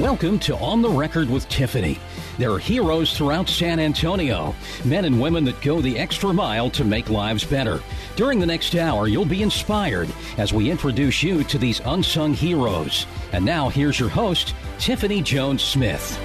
Welcome to On the Record with Tiffany. There are heroes throughout San Antonio, men and women that go the extra mile to make lives better. During the next hour, you'll be inspired as we introduce you to these unsung heroes. And now, here's your host, Tiffany Jones Smith.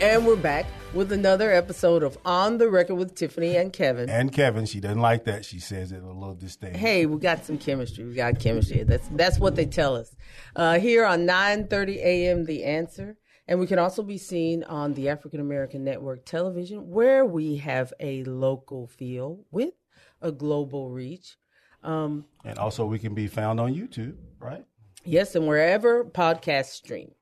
And we're back with another episode of On the Record with Tiffany and Kevin. And Kevin, she doesn't like that. She says it a little disdain. Hey, we got some chemistry. We got chemistry. That's that's what they tell us. Uh, here on 9:30 a.m. The Answer, and we can also be seen on the African American Network Television, where we have a local feel with a global reach. Um, and also, we can be found on YouTube, right? Yes, and wherever podcasts stream.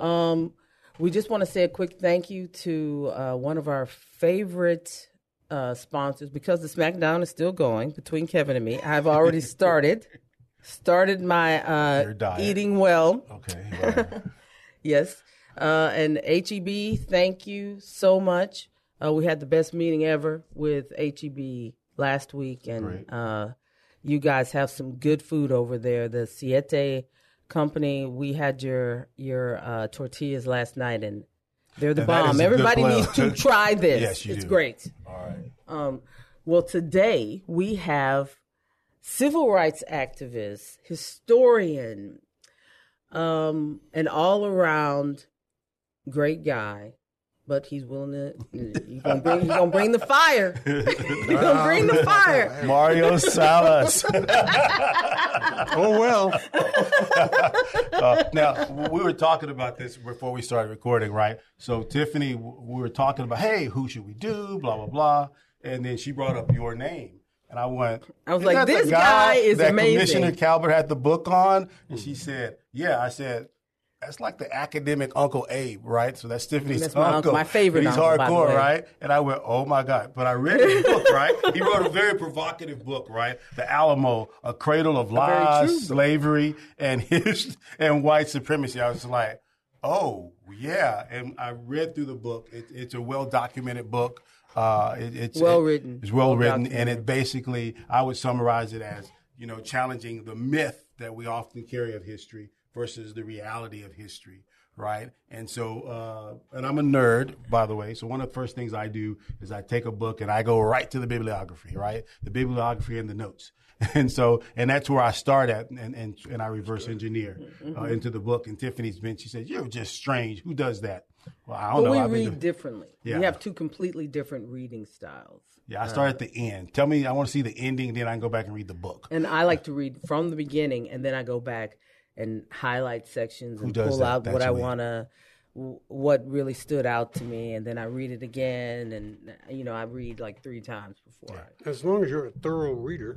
Um, we just want to say a quick thank you to uh, one of our favorite uh, sponsors because the SmackDown is still going between Kevin and me. I've already started started my uh, eating well. Okay. yes, uh, and HEB, thank you so much. Uh, we had the best meeting ever with HEB last week, and uh, you guys have some good food over there. The Siete company. We had your your uh, tortillas last night, and they're the bomb. Everybody needs to try this. Yes, you it's do. great. All right. Um, well, today we have civil rights activist, historian, um, an all around great guy. But he's willing to. He's gonna bring. He's gonna bring the fire. he's gonna bring the fire. Mario Salas. oh well. uh, now we were talking about this before we started recording, right? So Tiffany, we were talking about, hey, who should we do? Blah blah blah, and then she brought up your name, and I went. I was like, that the this guy is that amazing." Commissioner Calvert had the book on, and she said, yeah. I said. That's like the academic Uncle Abe, right? So that's Tiffany's That's my uncle, my favorite And he's uncle, hardcore, right? And I went, oh my God. But I read his book, right? He wrote a very provocative book, right? The Alamo, A Cradle of Lies. Slavery, and his, and white supremacy. I was like, oh, yeah. And I read through the book. It, it's a well documented book. Uh, it, it's Well it- written. It's well, Well written. And it basically, I would summarize it as, you know, challenging the myth that we often carry of history versus the reality of history right? And so, uh, and I'm a nerd, by the way. So one of the first things I do is I take a book and I go right to the bibliography, right? The bibliography and the notes. And so, and that's where I start at, and and, and I reverse engineer uh, into the book. And Tiffany's been, she said, "You're just strange. Who does that?" Well, I don't But know. we I've read doing- differently. Yeah. We have two completely different reading styles. yeah, I start at the end. Tell me, I want to see the ending, then I can go back and read the book. And I like to read from the beginning, and then I go back and highlight sections and pull that? out That's what I want to, what really stood out to me, and then I read it again, and you know I read like three times before. I, As long as you're a thorough reader,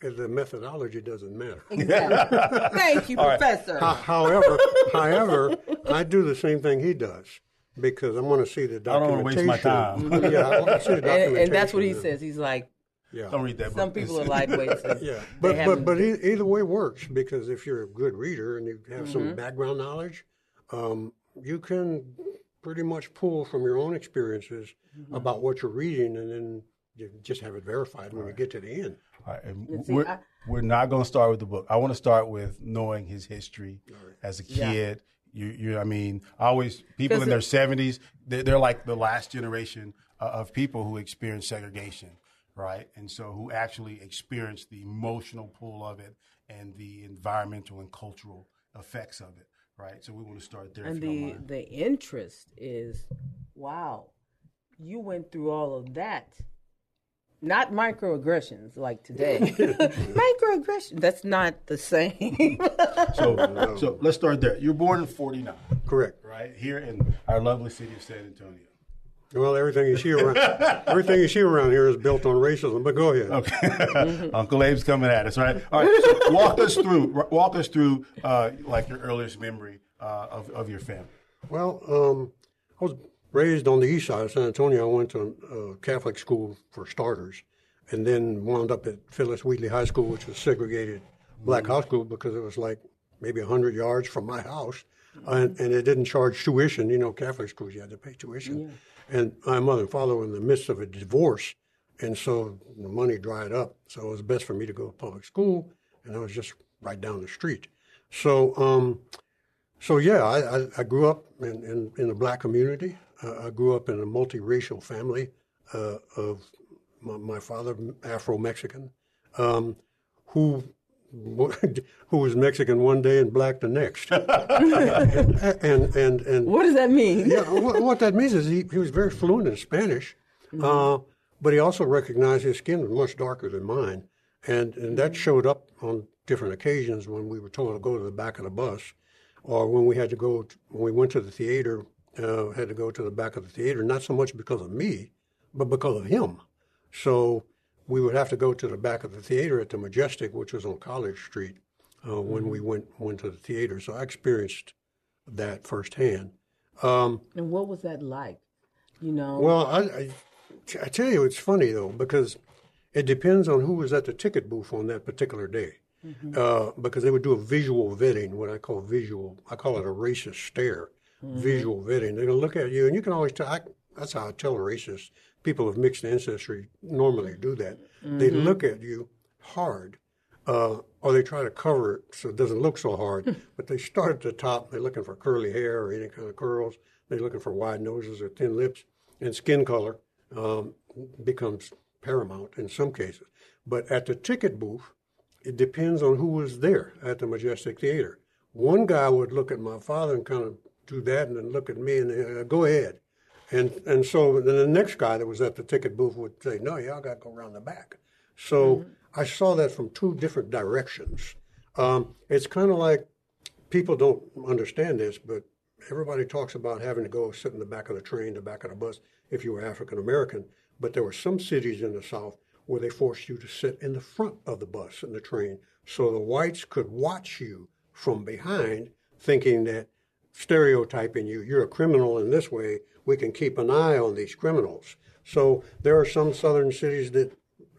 the methodology doesn't matter. Thank you, Professor. Ho- however, however, I do the same thing he does because I want to see the documentation. I don't wanna waste my time. yeah, I want to see the And, and that's what he says. He's like, Yeah. Don't read that book. some people are It's- lightweights. Yeah, but but but e- either way works because if you're a good reader and you have Mm-hmm. some background knowledge, um, you can pretty much pull from your own experiences Mm-hmm. about what you're reading, and then you just have it verified when you get to the end. All right, and And see, we're, I- we're not going to start with the book. I want to start with knowing his history as a Yeah. kid. You, you, I mean, I always people in their seventies, they're, they're like the last generation uh, of people who experienced segregation, right? And so who actually experienced the emotional pull of it and the environmental and cultural effects of it, right? So we want to start there. and if you don't the mind. the interest is, wow, you went through all of that. Not microaggressions like today. microaggressions. That's not the same. So, so let's start there. You're born in '49, Correct. right? Here in our lovely city of San Antonio. Well, everything you see around everything you see around here is built on racism. But go ahead. Okay, Uncle Abe's coming at us, right? All right, so walk us through walk us through uh, like your earliest memory uh, of of your family. Well, um, I was raised on the east side of San Antonio. I went to a Catholic school for starters, and then wound up at Phyllis Wheatley High School, which was segregated black high school because it was like maybe 100 yards from my house. And, and it didn't charge tuition. You know, Catholic schools, you had to pay tuition. And my mother and father were in the midst of a divorce, and so the money dried up. So it was best for me to go to public school, and I was just right down the street. So, um, so yeah, I, I, I grew up in, in, in black community. Uh, I grew up in a multiracial family uh, of my, my father, Afro Mexican, um, who who was Mexican one day and black the next. and, and, and, What does that mean? yeah, what, what that means is he, he was very fluent in Spanish, uh, but he also recognized his skin was much darker than mine. And, and that showed up on different occasions when we were told to go to the back of the bus or when we had to go, to, when we went to the theater, uh, had to go to the back of the theater, not so much because of me, but because of him. So we would have to go to the back of the theater at the Majestic, which was on College Street, uh, when we went went to the theater. So I experienced that firsthand. Um, And what was that like? You know, well, I, I, I tell you, it's funny though because it depends on who was at the ticket booth on that particular day. Uh, because they would do a visual vetting, what I call visual, I call it a racist stare, visual vetting. They're gonna look at you, and you can always tell. I, that's how I tell a racist. People of mixed ancestry normally do that. They look at you hard, uh, or they try to cover it so it doesn't look so hard. but they start at the top. They're looking for curly hair or any kind of curls. They're looking for wide noses or thin lips, and skin color um, becomes paramount in some cases. But at the ticket booth, it depends on who was there at the Majestic Theater. One guy would look at my father and kind of do that, and then look at me and uh, go ahead. And and so then the next guy that was at the ticket booth would say, "No, y'all got to go around the back." So I saw that from two different directions. Um, it's kind of like people don't understand this, but everybody talks about having to go sit in the back of the train, the back of the bus, if you were African American. But there were some cities in the South where they forced you to sit in the front of the bus and the train so the whites could watch you from behind, thinking that stereotyping you, you're a criminal in this way, we can keep an eye on these criminals. So there are some southern cities that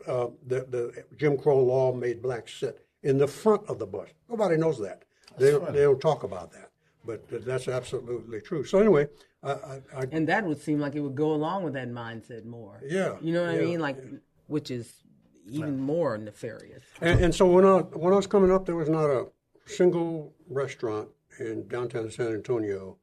uh, the, the Jim Crow law made blacks sit in the front of the bus. Nobody knows that. They don't, they don't talk about that, but that's absolutely true. So anyway, I, I, I and that would seem like it would go along with that mindset more. Yeah, You know what I mean? Like, which is even more nefarious. And, and so when I when I was coming up, there was not a single restaurant in downtown San Antonio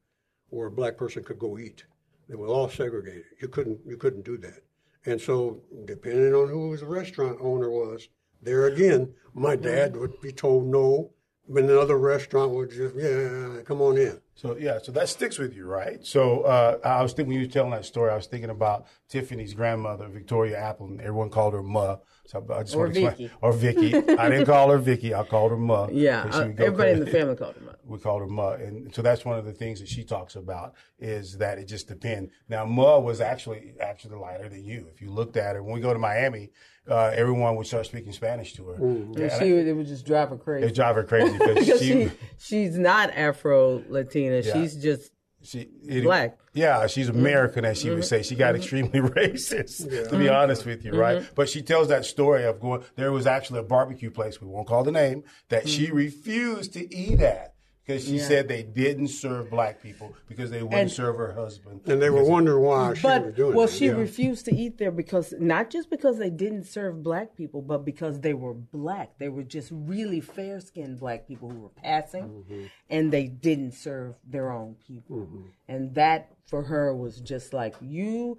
where a black person could go eat. They were all segregated. You couldn't you couldn't do that. And so depending on who the restaurant owner was, there again, my dad would be told no, but another restaurant would just yeah, come on in. So yeah, so that sticks with you, right? So uh, I was thinking when you were telling that story, I was thinking about Tiffany's grandmother, Victoria Appleton. Everyone called her Ma. So I just Or want to explain- Vicky. Or Vicky. I didn't call her Vicky. I called her Ma. Yeah, uh, would go everybody in the family called her up. we called her Ma, and so that's one of the things that she talks about is that it just depends. Now, Ma was actually actually lighter than you. If you looked at her, when we go to Miami, uh, everyone would start speaking Spanish to her. And Yeah, she would, it would just drive her crazy. it drive her crazy because because she, she, she's not Afro Latina. She's just she it- Black. Yeah, she's mm-hmm. American, as she would mm-hmm. say. She got mm-hmm. extremely racist, to be honest with you, right? But she tells that story of going. There was actually a barbecue place we won't call the name that she refused to eat at because she said they didn't serve black people because they wouldn't And- serve her husband. And they were wondering why she was but doing well, that. she yeah. refused to eat there because not just because they didn't serve black people, but because they were black. They were just really fair skinned black people who were passing, Mm-hmm. and they didn't serve their own people. And that for her was just like you.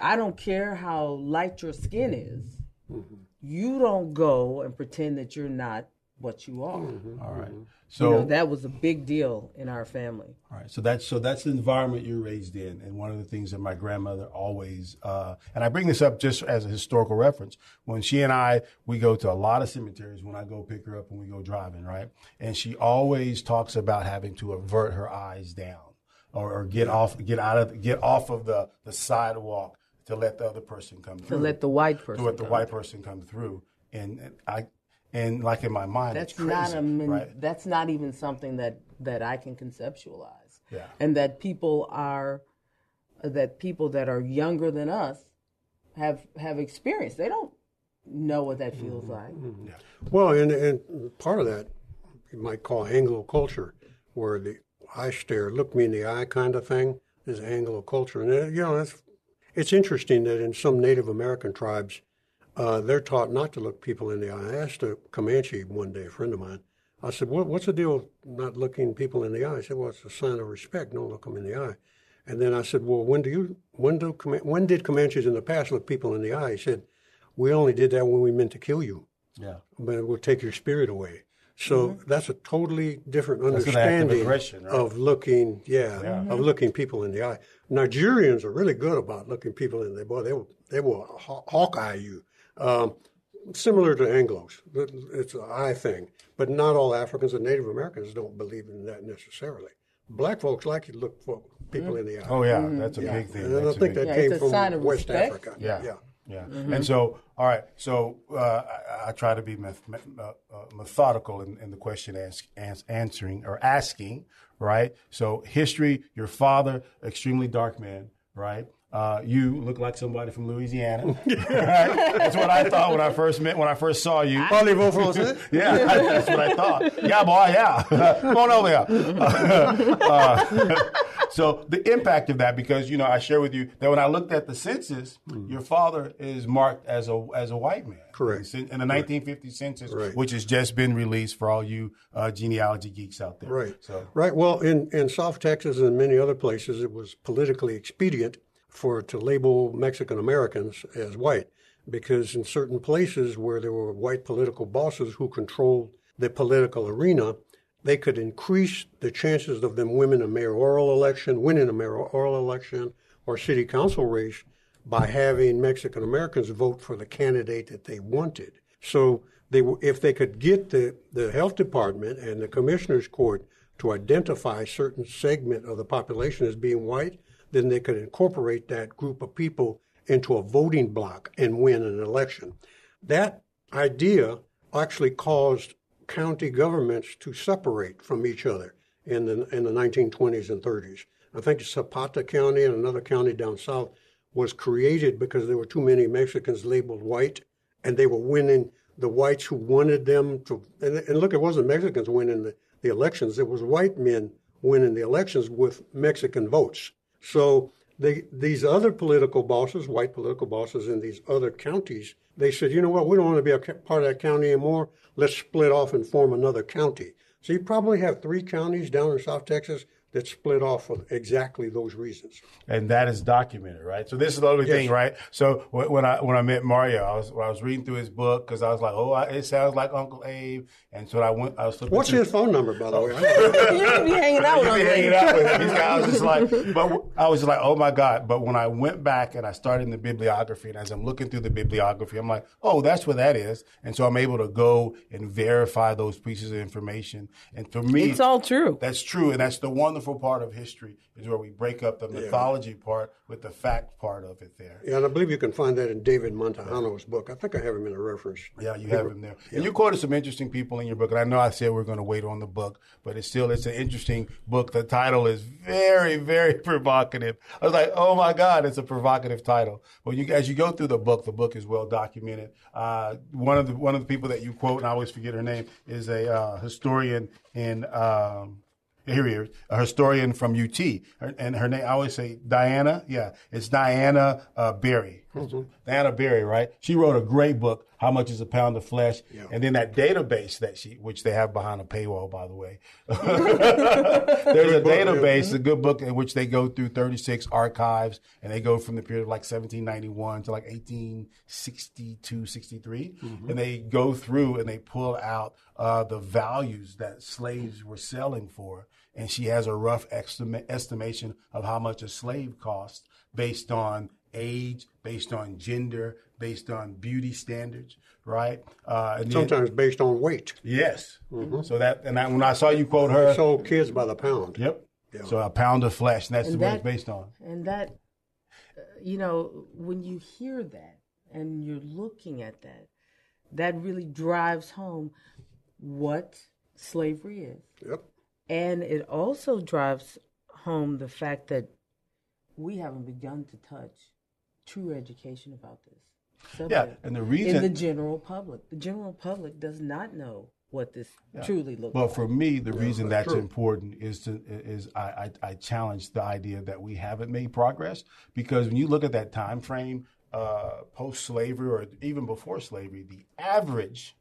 I don't care how light your skin is. Mm-hmm. You don't go and pretend that you're not what you are. Mm-hmm. All right. You So know, that was a big deal in our family. All right, so that's so that's the environment you're raised in, and one of the things that my grandmother always, uh, and I bring this up just as a historical reference. When she and I, we go to a lot of cemeteries when I go pick her up and we go driving, right? And she always talks about having to avert her eyes down. or, or get off, get out of, get off of the, the sidewalk to let the other person come through. To let the white person. to let the come. white person come through, and, and I, and like in my mind, That's crazy, not a. min- right? That's not even something that that I can conceptualize. Yeah. And that people are, that people that are younger than us, have have experienced. They don't know what that feels Mm-hmm. like. Well, and, and part of that you might call Anglo culture, where the eye stare, look me in the eye kind of thing is Anglo culture. And, uh, you know, it's, it's interesting that in some Native American tribes, uh, they're taught not to look people in the eye. I asked a Comanche one day, a friend of mine, I said, what, what's the deal with not looking people in the eye? He said, well, it's a sign of respect. Don't look them in the eye. And then I said, well, when do you, when do, when did Comanches in the past look people in the eye? He said, we only did that when we meant to kill you Yeah. but it will take your spirit away. So that's a totally different Mm-hmm. That's an act of understanding aggression, right? of looking, yeah, of looking people in the eye. Nigerians are really good about looking people in the eye. boy. They will, they will haw- hawkeye you. Um, similar to Anglos, it's an eye thing, but not all Africans and Native Americans don't believe in that necessarily. Black folks like to look for people in the eye. Oh yeah, that's a big thing. and I That's a think that Yeah, came it's a sign from of West respect. Africa. Yeah. yeah. Yeah. Mm-hmm. And so, all right. So uh, I, I try to be meth- me- uh, uh, methodical in, in the question ask, ans- answering or asking, right? So history, your father, extremely dark man, right? Uh, you look like somebody from Louisiana. right? That's what I thought when I first met, when I first saw you. Parlez-vous français? Yeah, that's what I thought. Yeah, boy, yeah. Come on over here. Uh, so the impact of that, because you know, I share with you that when I looked at the census, your father is marked as a as a white man. Correct. In the 1950 census, Right. which has just been released for all you uh, genealogy geeks out there. Right. So Right. Well, in, in South Texas and many other places, it was politically expedient for to label Mexican Americans as white because in certain places where there were white political bosses who controlled the political arena, they could increase the chances of them winning a mayoral election, winning a mayoral election or city council race by having Mexican Americans vote for the candidate that they wanted. So they, if they could get the, the health department and the commissioner's court to identify certain segment of the population as being white, then they could incorporate that group of people into a voting block and win an election. That idea actually caused county governments to separate from each other in the in the 1920s and 30s. I think Zapata County and another county down south was created because there were too many Mexicans labeled white, and they were winning the whites who wanted them to. And, and look, it wasn't Mexicans winning the, the elections; it was white men winning the elections with Mexican votes. So they, these other political bosses, white political bosses in these other counties, they said, you know what, we don't want to be a part of that county anymore. Let's split off and form another county. So you probably have three counties down in South Texas that split off for exactly those reasons. and that is documented, right? So this is the other thing, right? So when I when I met Mario, I was when I was reading through his book because I was like, oh, I, it sounds like Uncle Abe, and so I went. I was What's through- his phone number, by the way? you need to be hanging out with You be hanging out with him. He's- I was just like, but I was just like, oh my god! But when I went back and I started in the bibliography, and as I'm looking through the bibliography, I'm like, oh, that's where that is, and so I'm able to go and verify those pieces of information. And for me, It's all true. that's true, and that's the wonderful part of history is where we break up the mythology part with the fact part of it. There, Yeah, and I believe you can find that in David Montejano's book. I think I have him in a reference. Yeah, you have him there. And you quoted some interesting people in your book. And I know I said we're going to wait on the book, but it's still, it's an interesting book. The title is very, very provocative. I was like, oh my God, it's a provocative title. But you, as you go through the book, the book is well documented. Uh, one of the, one of the people that you quote, and I always forget her name, is a uh, historian in, um, here he is, a historian from UT. Her, and her name, I always say Diana. Yeah, it's Diana uh, Berry. Diana Berry, right? She wrote a great book, How Much is a Pound of Flesh? And then that database that she, which they have behind a paywall, by the way. There's a database, a good book in which they go through 36 archives and they go from the period of like 1791 to like 1862, 63. And they go through and they pull out uh, the values that slaves were selling for. And she has a rough estima- estimation of how much a slave cost based on age, based on gender, based on beauty standards, right? Uh, and then- Sometimes based on weight. yes. So that and I, when I saw you quote her, Sold kids by the pound. Yep. So a pound of flesh, and that's And what that- it's based on. And that, uh, you know, when you hear that and you're looking at that, that really drives home what slavery is. Yep. And it also drives home the fact that we haven't begun to touch true education about this. Yeah, and the reason in the general public, the general public does not know what this truly looks like. But like. for me, the reason that's true. important is to is I, I I challenge the idea that we haven't made progress because when you look at that time frame, uh, post slavery or even before slavery, the average,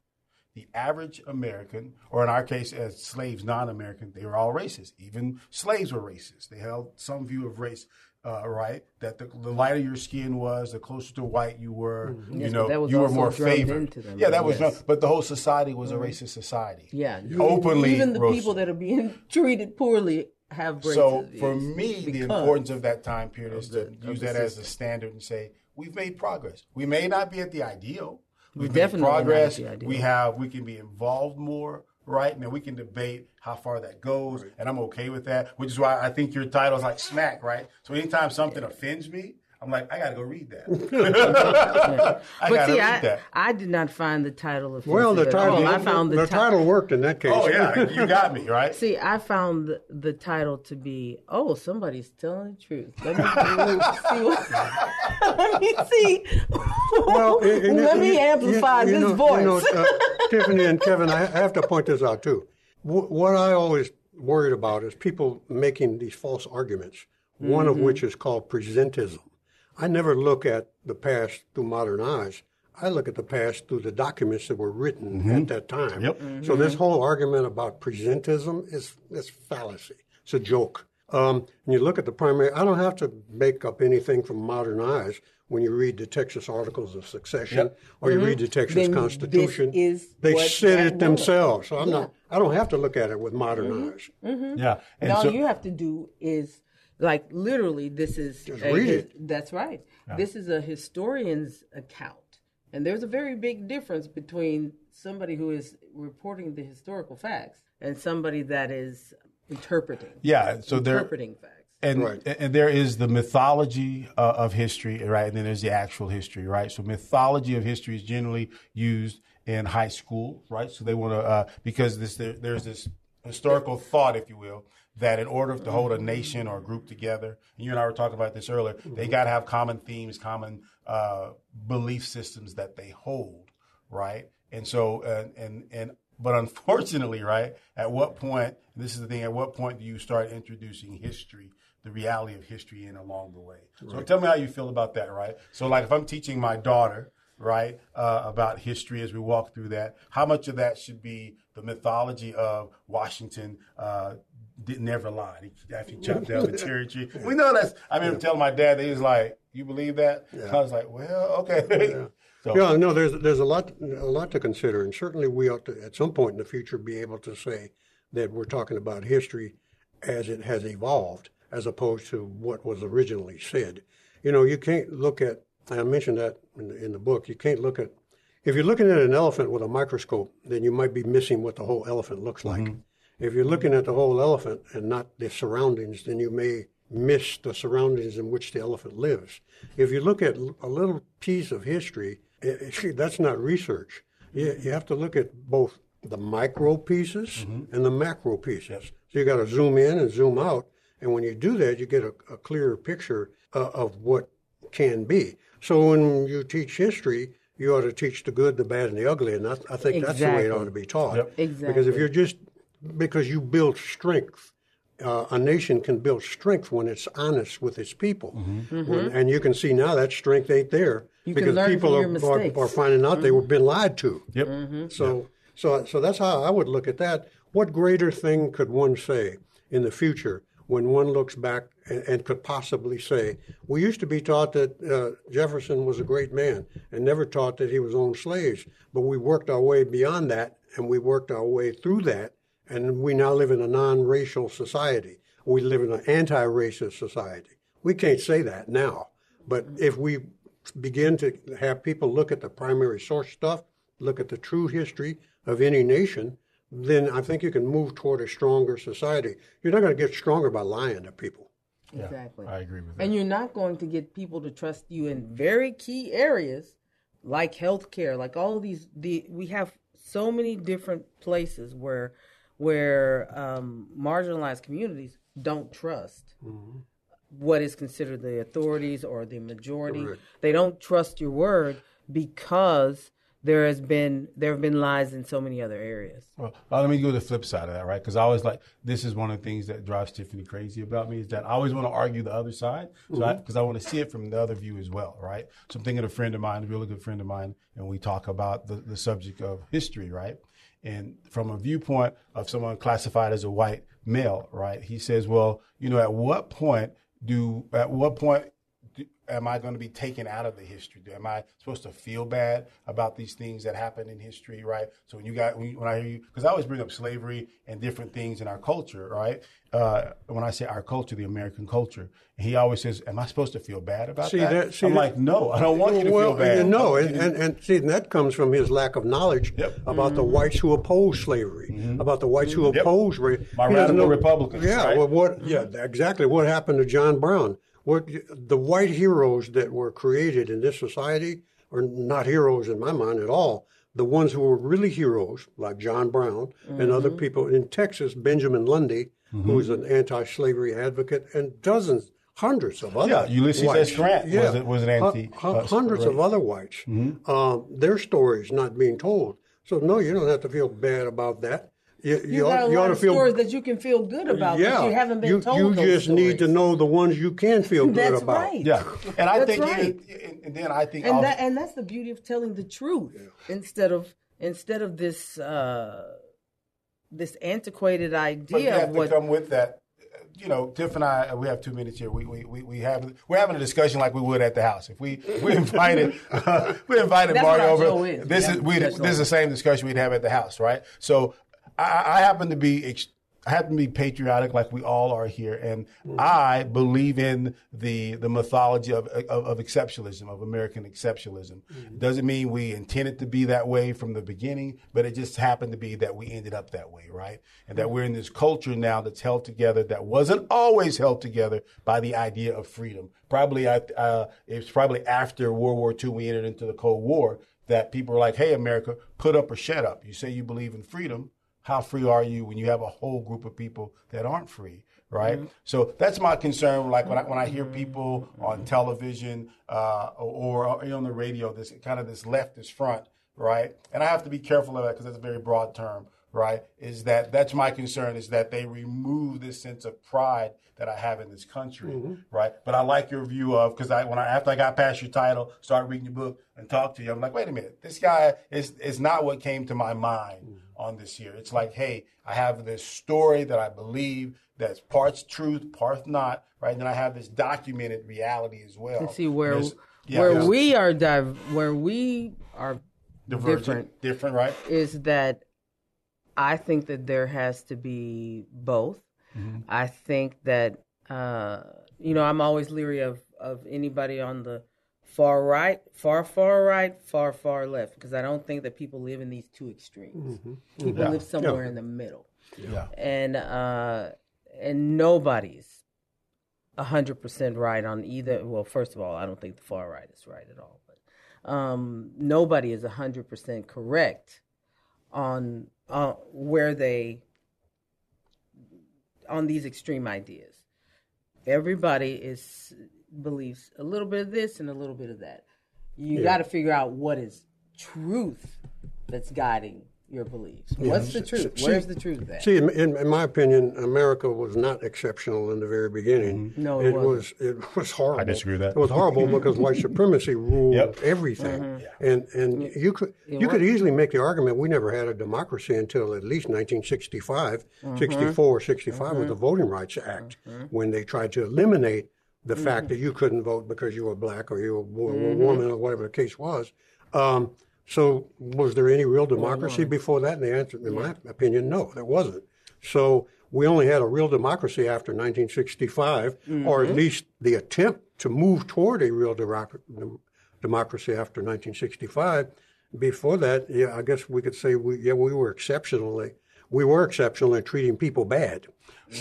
the average American, or in our case, as slaves, non-American, they were all racist. Even slaves were racist. They held some view of race. Uh, right, that the, the lighter your skin was, the closer to white you were. You Yes, know, you were more favored. into them, yeah, that was. yes. drum- But the whole society was a racist society. yeah, openly even the roasted. people that are being treated poorly have racism. So for me, the importance of that time period is to the- use the that as a standard and say we've made progress. We may not be at the ideal. We've Definitely progress. We have. We can be involved more. Right now, we can debate how far that goes, and I'm okay with that. Which is why I think your title is like smack, right? So anytime something offends me, I'm like, I got to go read that. I But got to see, read I, that. I did not find the title offensive Well, the title, all. I found the, the ti- title worked in that case. Oh yeah, you got me right. See, I found the, the title to be, oh, somebody's telling the truth. Let me, see. What, let me see. Well, and- and- let and me you- amplify you this know- voice. You know, uh, Tiffany and Kevin, I I have to point this out too. Wh- What I always worried about is people making these false arguments. One Mm-hmm. of which is called presentism. I never look at the past through modern eyes. I look at the past through the documents that were written at mm-hmm. that time. Yep. So this mm-hmm. whole argument about presentism is is fallacy. It's a joke. Um, and you look at the primary. I don't have to make up anything from modern eyes when you read the Texas Articles of Succession or you read the mm-hmm. Texas Then Constitution. is they said it themselves. So I'm not. I don't have to look at it with modern eyes. Yeah, and And all so- you have to do is, like, literally, this is Just a read his- it. That's right. This is a historian's account, and there's a very big difference between somebody who is reporting the historical facts and somebody that is interpreting. yeah. So there, interpreting facts. and Right. and there is the mythology uh, of history, right? And then there's the actual history, right? So mythology of history is generally used in high school, right? So they want to uh, because this there, there's this historical thought, if you will, that in order to hold a nation or a group together, and you and I were talking about this earlier, they got to have common themes, common uh, belief systems that they hold, right? And so, uh, and and but unfortunately, right, at what point? This is the thing. At what point do you start introducing history, the reality of history, in along the way? So tell me how you feel about that, right? So, like, if I'm teaching my daughter, right, uh, about history as we walk through that, how much of that should be the mythology of Washington? Uh, didn't never lie. He actually chopped down the cherry tree. We know that's. I remember telling my dad, that he was like, "You believe that?" I was like, "Well, okay." so, Yeah, no, there's there's a lot a lot to consider, and certainly we ought to, at some point in the future, be able to say that we're talking about history as it has evolved, as opposed to what was originally said. You know, you can't look at. I mentioned that in the, in the book. You can't look at if you're looking at an elephant with a microscope, then you might be missing what the whole elephant looks like. Mm-hmm. If you're looking at the whole elephant and not the surroundings, then you may miss the surroundings in which the elephant lives. If you look at a little piece of history, eh, eh, that's not research. You, you have to look at both the micro pieces and the macro pieces. So you got to zoom in and zoom out. And when you do that, you get a, a clearer picture uh, of what can be. So when you teach history, you ought to teach the good, the bad, and the ugly. And I, I think that's the way it ought to be taught. Exactly. Because if you're just because you build strength, uh, a nation can build strength when it's honest with its people. When- and you can see now that strength ain't there Mm-hmm. You because people from are, your are, mistakes. Mm-hmm. finding out they were been lied to. Yep. So, so, so that's how I would look at that. What greater thing could one say in the future when one looks back and, and could possibly say, we used to be taught that uh, Jefferson was a great man and never taught that he was owned slaves, but we worked our way beyond that and we worked our way through that, and we now live in a non-racial society. We live in an anti-racist society. We can't say that now, but if we begin to have people look at the primary source stuff, look at the true history of any nation, then I think you can move toward a stronger society. You're not going to get stronger by lying to people. Exactly. I agree with that. And you're not going to get people to trust you in very key areas like healthcare, like all of these. The we have so many different places where where um, marginalized communities don't trust Mm-hmm. what is considered the authorities or the majority. Correct. They don't trust your word because there has been there have been lies in so many other areas. Well, uh, let me go to the flip side of that, right? Because I always like this is one of the things that drives Tiffany crazy about me is that I always want to argue the other side, so because I, want to see it from the other view as well, right? So I'm thinking of a friend of mine, a really good friend of mine, and we talk about the, the subject of history, right? And from a viewpoint of someone classified as a white male, right? He says, well, you know, at what point do at what point am I going to be taken out of the history? Am I supposed to feel bad about these things that happened in history, right? So when you got when, you, when I hear you, because I always bring up slavery and different things in our culture, right? Uh, when I say our culture, the American culture, he always says, "Am I supposed to feel bad about See, that?" that- see, I'm that- like, "No, I don't want you to well, feel bad." you know, and, and, and see, and that comes from his lack of knowledge Yep. about the whites who oppose slavery, about the whites who Yep. oppose rape. My radical Republicans, Yeah, right? well, what? Yeah, exactly. What happened to John Brown? What the white heroes that were created in this society are not heroes in my mind at all. The ones who were really heroes, like John Brown and other Mm-hmm. people in Texas, Benjamin Lundy, who was an anti-slavery advocate, and dozens, hundreds of other Yeah, Ulysses S. whites. Grant was was an anti- uh, hundreds right. of other whites. Um, their stories not being told. So no, you don't have to feel bad about that. You, You, ought- got a you ought lot to of feel stories that you can feel good about, yeah, but you haven't been you, told. you those just need to know the ones you can feel good That's about. right. yeah, and I That's think, right. and, and then I think and that and that's the beauty of telling the truth instead of instead of this uh this antiquated idea. But you idea have of to come with that. You know, Tiff and I, we have two minutes here. We we, we, we have we're having a discussion like we would at the house. If we we invited uh, we invited That's Mario what our show over, is. this We is we this is the same discussion we'd have at the house, right? So I, I happen to be. Ex- I happen to be patriotic, like we all are here, and mm-hmm. I believe in the the mythology of, of, of exceptionalism, of American exceptionalism. Mm-hmm. Doesn't mean we intended to be that way from the beginning, but it just happened to be that we ended up that way, right? And that mm-hmm. we're in this culture now that's held together that wasn't always held together by the idea of freedom. Probably, uh, it's probably after World War II we entered into the Cold War that people are like, "Hey, America, put up or shut up." You say you believe in freedom how free are you when you have a whole group of people that aren't free right? Mm-hmm. So that's my concern like when i, when I hear mm-hmm. people on mm-hmm. television uh, or, uh, or on the radio this kind of this leftist front right? And i have to be careful of that because that's a very broad term right? Is that that's my concern is that they remove this sense of pride that i have in this country right? But i like your view of because i when i after i got past your title started reading your book and talked to you i'm like wait a minute this guy is is not what came to my mind on this here it's like hey i have this story that i believe that's parts truth parts not right? And then i have this documented reality as well. And see where yeah, where we are div- where we are divergent, different different right? is that I think that there has to be both. Mm-hmm. I think that uh, you know I'm always leery of of anybody on the far right, far far right, far far left because I don't think that people live in these two extremes. People Yeah. live somewhere in the middle, yeah and uh, and nobody's hundred percent right on either. Well, first of all, I don't think the far right is right at all, but um, nobody is hundred percent correct on uh, where they on these extreme ideas. Everybody is believes a little bit of this and a little bit of that. You got to figure out what is truth that's guiding your beliefs. What's the truth? See- Where's the truth at? See, in, in, in my opinion, America was not exceptional in the very beginning. Mm-hmm. No, it it wasn't. It was horrible. I disagree with that. It was horrible because white supremacy ruled Yep. everything, mm-hmm. and and you could you could easily make the argument we never had a democracy until at least 1965, mm-hmm. 64, 65 with the Voting Rights Act, when they tried to eliminate the fact mm-hmm. that you couldn't vote because you were black or you were, a mm-hmm. woman or whatever the case was. Um, so, was there any real democracy before that? And the answer, in my opinion, no, there wasn't. So, we only had a real democracy after 1965, or at mm-hmm. least the attempt to move toward a real dem- democracy after 1965. Before that, yeah, I guess we could say we, yeah, we were exceptionally, we were exceptional at treating people bad.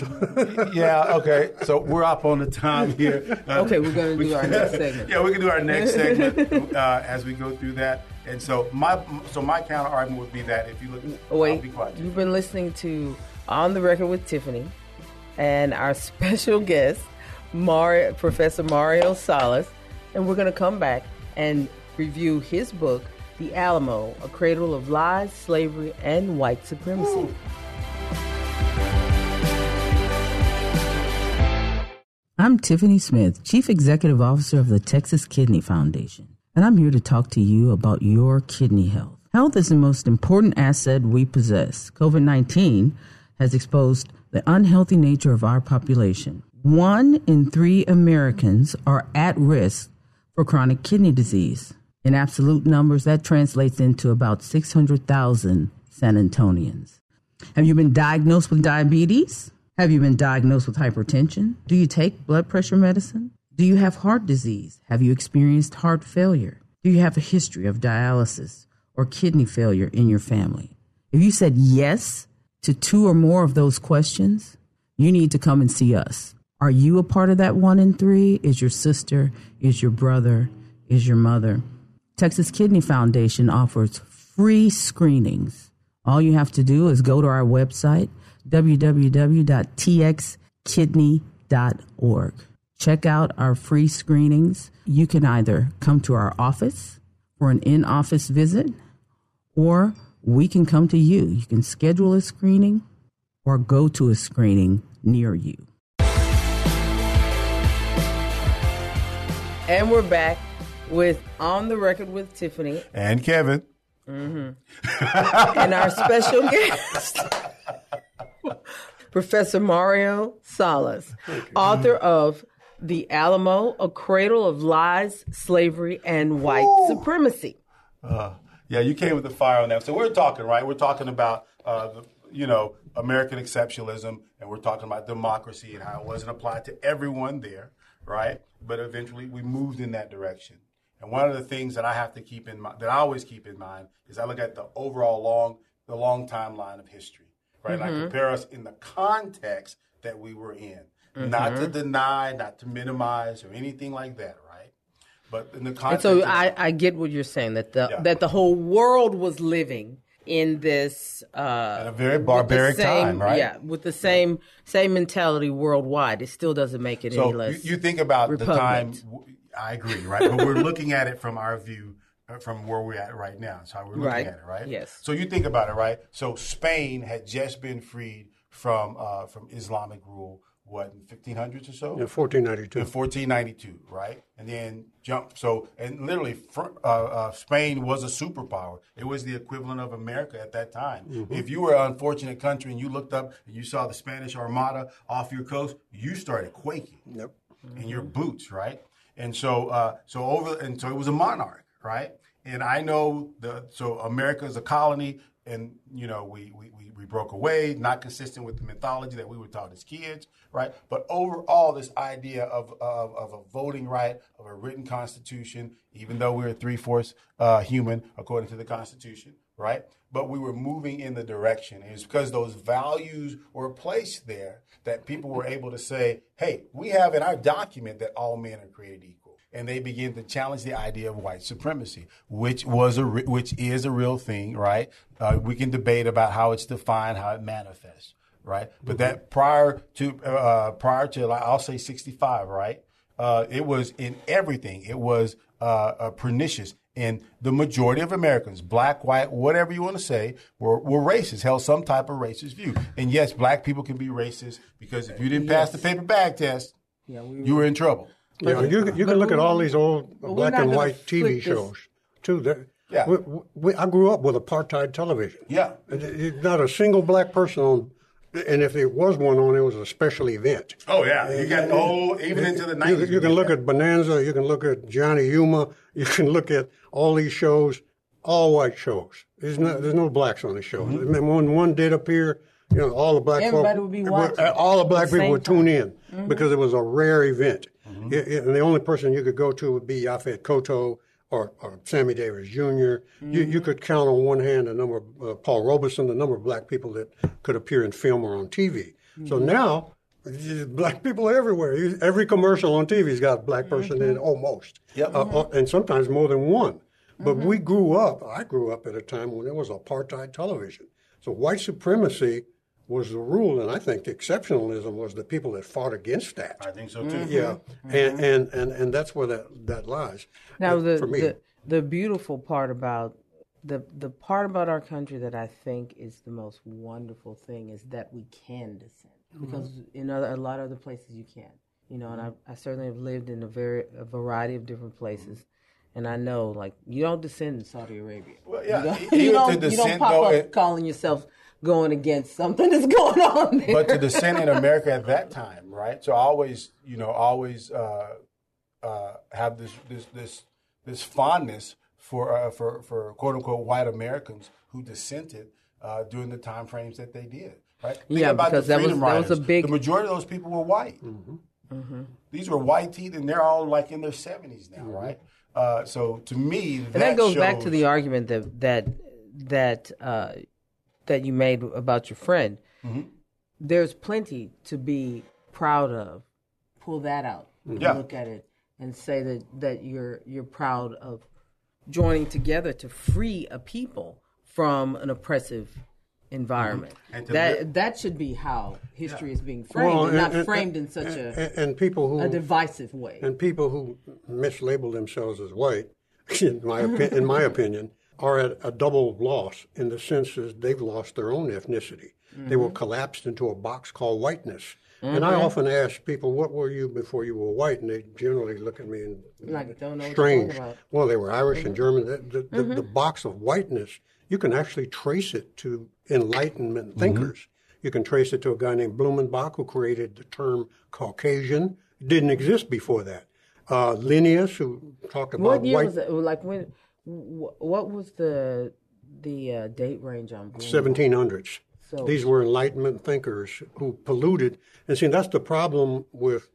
yeah, okay. So we're up on the time here. Uh, okay, we're going to do our next segment. yeah, we can do our next segment uh, as we go through that. And so my so my counter argument would be that if you look, wait, you've been listening to On the Record with Tiffany, and our special guest, Mario, Professor Mario Salas, and we're going to come back and review his book, The Alamo: A Cradle of Lies, Slavery, and White Supremacy. I'm Tiffany Smith, Chief Executive Officer of the Texas Kidney Foundation, and I'm here to talk to you about your kidney health. Health is the most important asset we possess. COVID 19 has exposed the unhealthy nature of our population. One in three Americans are at risk for chronic kidney disease. In absolute numbers, that translates into about 600,000 San Antonians. Have you been diagnosed with diabetes? Have you been diagnosed with hypertension? Do you take blood pressure medicine? Do you have heart disease? Have you experienced heart failure? Do you have a history of dialysis or kidney failure in your family? If you said yes to two or more of those questions, you need to come and see us. Are you a part of that one in three? Is your sister? Is your brother? Is your mother? Texas Kidney Foundation offers free screenings. All you have to do is go to our website www.txkidney.org. Check out our free screenings. You can either come to our office for an in office visit or we can come to you. You can schedule a screening or go to a screening near you. And we're back with On the Record with Tiffany and Kevin. Mm-hmm. and our special guest. Professor Mario Salas, author of The Alamo, A Cradle of Lies, Slavery, and White Ooh. Supremacy. Uh, yeah, you came with the fire on that. So we're talking, right? We're talking about, uh, the, you know, American exceptionalism, and we're talking about democracy and how it wasn't applied to everyone there, right? But eventually we moved in that direction. And one of the things that I have to keep in mind, that I always keep in mind, is I look at the overall long, the long timeline of history right? Mm-hmm. I compare us in the context that we were in, mm-hmm. not to deny, not to minimize or anything like that, right? But in the context. And so I, I get what you're saying that the yeah. that the whole world was living in this uh, at a very barbaric same, time, right? Yeah, with the same same mentality worldwide. It still doesn't make it so any less. You, you think about repugnant. the time. I agree, right? but we're looking at it from our view uh, from where we're at right now. That's how we're looking right. at it, right? Yes. So you think about it, right? So Spain had just been freed from uh, from Islamic rule. What in 1500s or so? In 1492. In 1492, right? And then jump. So and literally, uh, uh, Spain was a superpower. It was the equivalent of America at that time. Mm-hmm. If you were an unfortunate country and you looked up and you saw the Spanish Armada off your coast, you started quaking. Yep. In your boots, right? And so, uh, so over, and so it was a monarch right? And I know the so America is a colony, and you know we, we we broke away, not consistent with the mythology that we were taught as kids, right? But overall, this idea of of, of a voting right, of a written constitution, even though we are three fourths uh, human according to the Constitution, right? But we were moving in the direction. It's because those values were placed there that people were able to say, "Hey, we have in our document that all men are created equal." and they begin to challenge the idea of white supremacy, which was a which is a real thing, right? Uh, we can debate about how it's defined, how it manifests, right? But that prior to uh, prior to like, I'll say sixty five, right? Uh, it was in everything. It was uh, pernicious. And the majority of Americans, black, white, whatever you want to say, were, were racist, held some type of racist view. And yes, black people can be racist because if you didn't yes. pass the paper bag test, yeah, we were, you were in trouble. Yeah, you, you can look at all these old black and white TV shows too. They're, yeah. We, we, I grew up with apartheid television. Yeah. Not a single black person on, and if there was one on, it was a special event. Oh yeah, you got the whole even into the nineties. You, you, can look at Bonanza. You can look at Johnny Yuma. You can look at all these shows, all white shows. There's no there's no blacks on the show. Mm-hmm. And when one did appear, you know, all the black everybody folk, would be watching. All the black people would tune in mm-hmm. because it was a rare event. Mm-hmm. It, it, and the only person you could go to would be Yaphet Kotto or, or Sammy Davis junior You, you could count on one hand the number of uh, Paul Robeson, the number of black people that could appear in film or on TV. So now, black people everywhere. Every commercial on TV's got a black person in it, almost. Yep. Uh, uh, and sometimes more than one. But we grew up, I grew up at a time when there was apartheid television. So white supremacy was the rule, and I think exceptionalism was the people that fought against that. I think so too. Mm-hmm. Yeah, mm-hmm. and, and, and, and that's where that, that lies. Now the, for me. the the beautiful part about the the part about our country that I think is the most wonderful thing is that we can dissent mm-hmm. because in other, a lot of other places you can't. You know, and I, I certainly have lived in a very a variety of different places, and I know like you don't dissent in Saudi Arabia. Well, yeah, you don't, even you don't, you don't pop though, up it- calling yourself going against something that's going on there. but to dissent in America at that time, right? So I always, you know, always uh, uh, have this this this this fondness for uh, for for quote unquote white Americans who dissented uh, during the time frames that they did, right? Think Yeah, about because the that was- Freedom that was a big- The majority of those people were white. These were white teeth, and they're all like in their seventies now, right? Uh, so to me, that, And that goes back to the argument that that that uh, that you made about your friend. Mm-hmm. There's plenty to be proud of. Pull that out. and Yeah. Look at it and say that that you're you're proud of joining together to free a people from an oppressive environment. Mm-hmm. And That li- that should be how history is being framed, Well, and, not and- framed and- in such a, and, and people who a divisive way. and people who mislabel themselves as white, in my opi- in my opinion, are at a double loss in the sense that they've lost their own ethnicity. They were mm-hmm. collapsed into a box called whiteness. And I mm-hmm. often ask people, "What were you before you were white?" And they generally look at me and Like, don't know strange. Well, they were Irish and mm-hmm. German. The, the, the, the box of whiteness, you can actually trace it to Enlightenment thinkers. You can trace it to a guy named Blumenbach who created the term Caucasian. It didn't exist before that. Uh, Linnaeus, who talked about What year white was it? Like when? Wh- What was the the uh, date range on Blumenbach? 1700s. So- These were Enlightenment thinkers who polluted. And see, that's the problem with,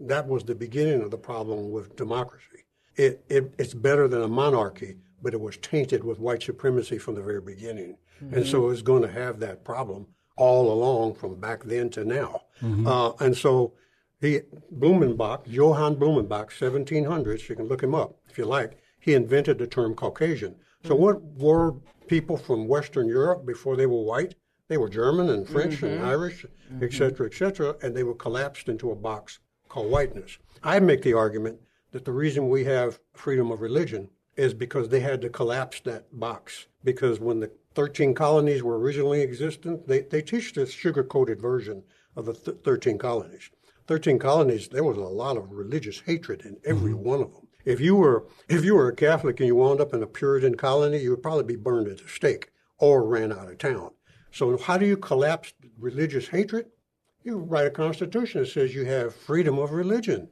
that was the beginning of the problem with democracy. It, it, it's better than a monarchy, but it was tainted with white supremacy from the very beginning. And so it's going to have that problem all along from back then to now. Uh, and so he, Blumenbach, Johann Blumenbach, 1700s, you can look him up if you like, he invented the term Caucasian. So mm-hmm. what were people from Western Europe before they were white? They were German and French and mm-hmm. Irish, mm-hmm. et cetera, et cetera, and they were collapsed into a box called whiteness. I make the argument that the reason we have freedom of religion is because they had to collapse that box. Because when the 13 colonies were originally existent, they, they teach this sugar coated version of the th- 13 colonies. 13 colonies, there was a lot of religious hatred in every one of them. If you were if you were a Catholic and you wound up in a Puritan colony, you would probably be burned at the stake or ran out of town. So how do you collapse religious hatred? You write a constitution that says you have freedom of religion.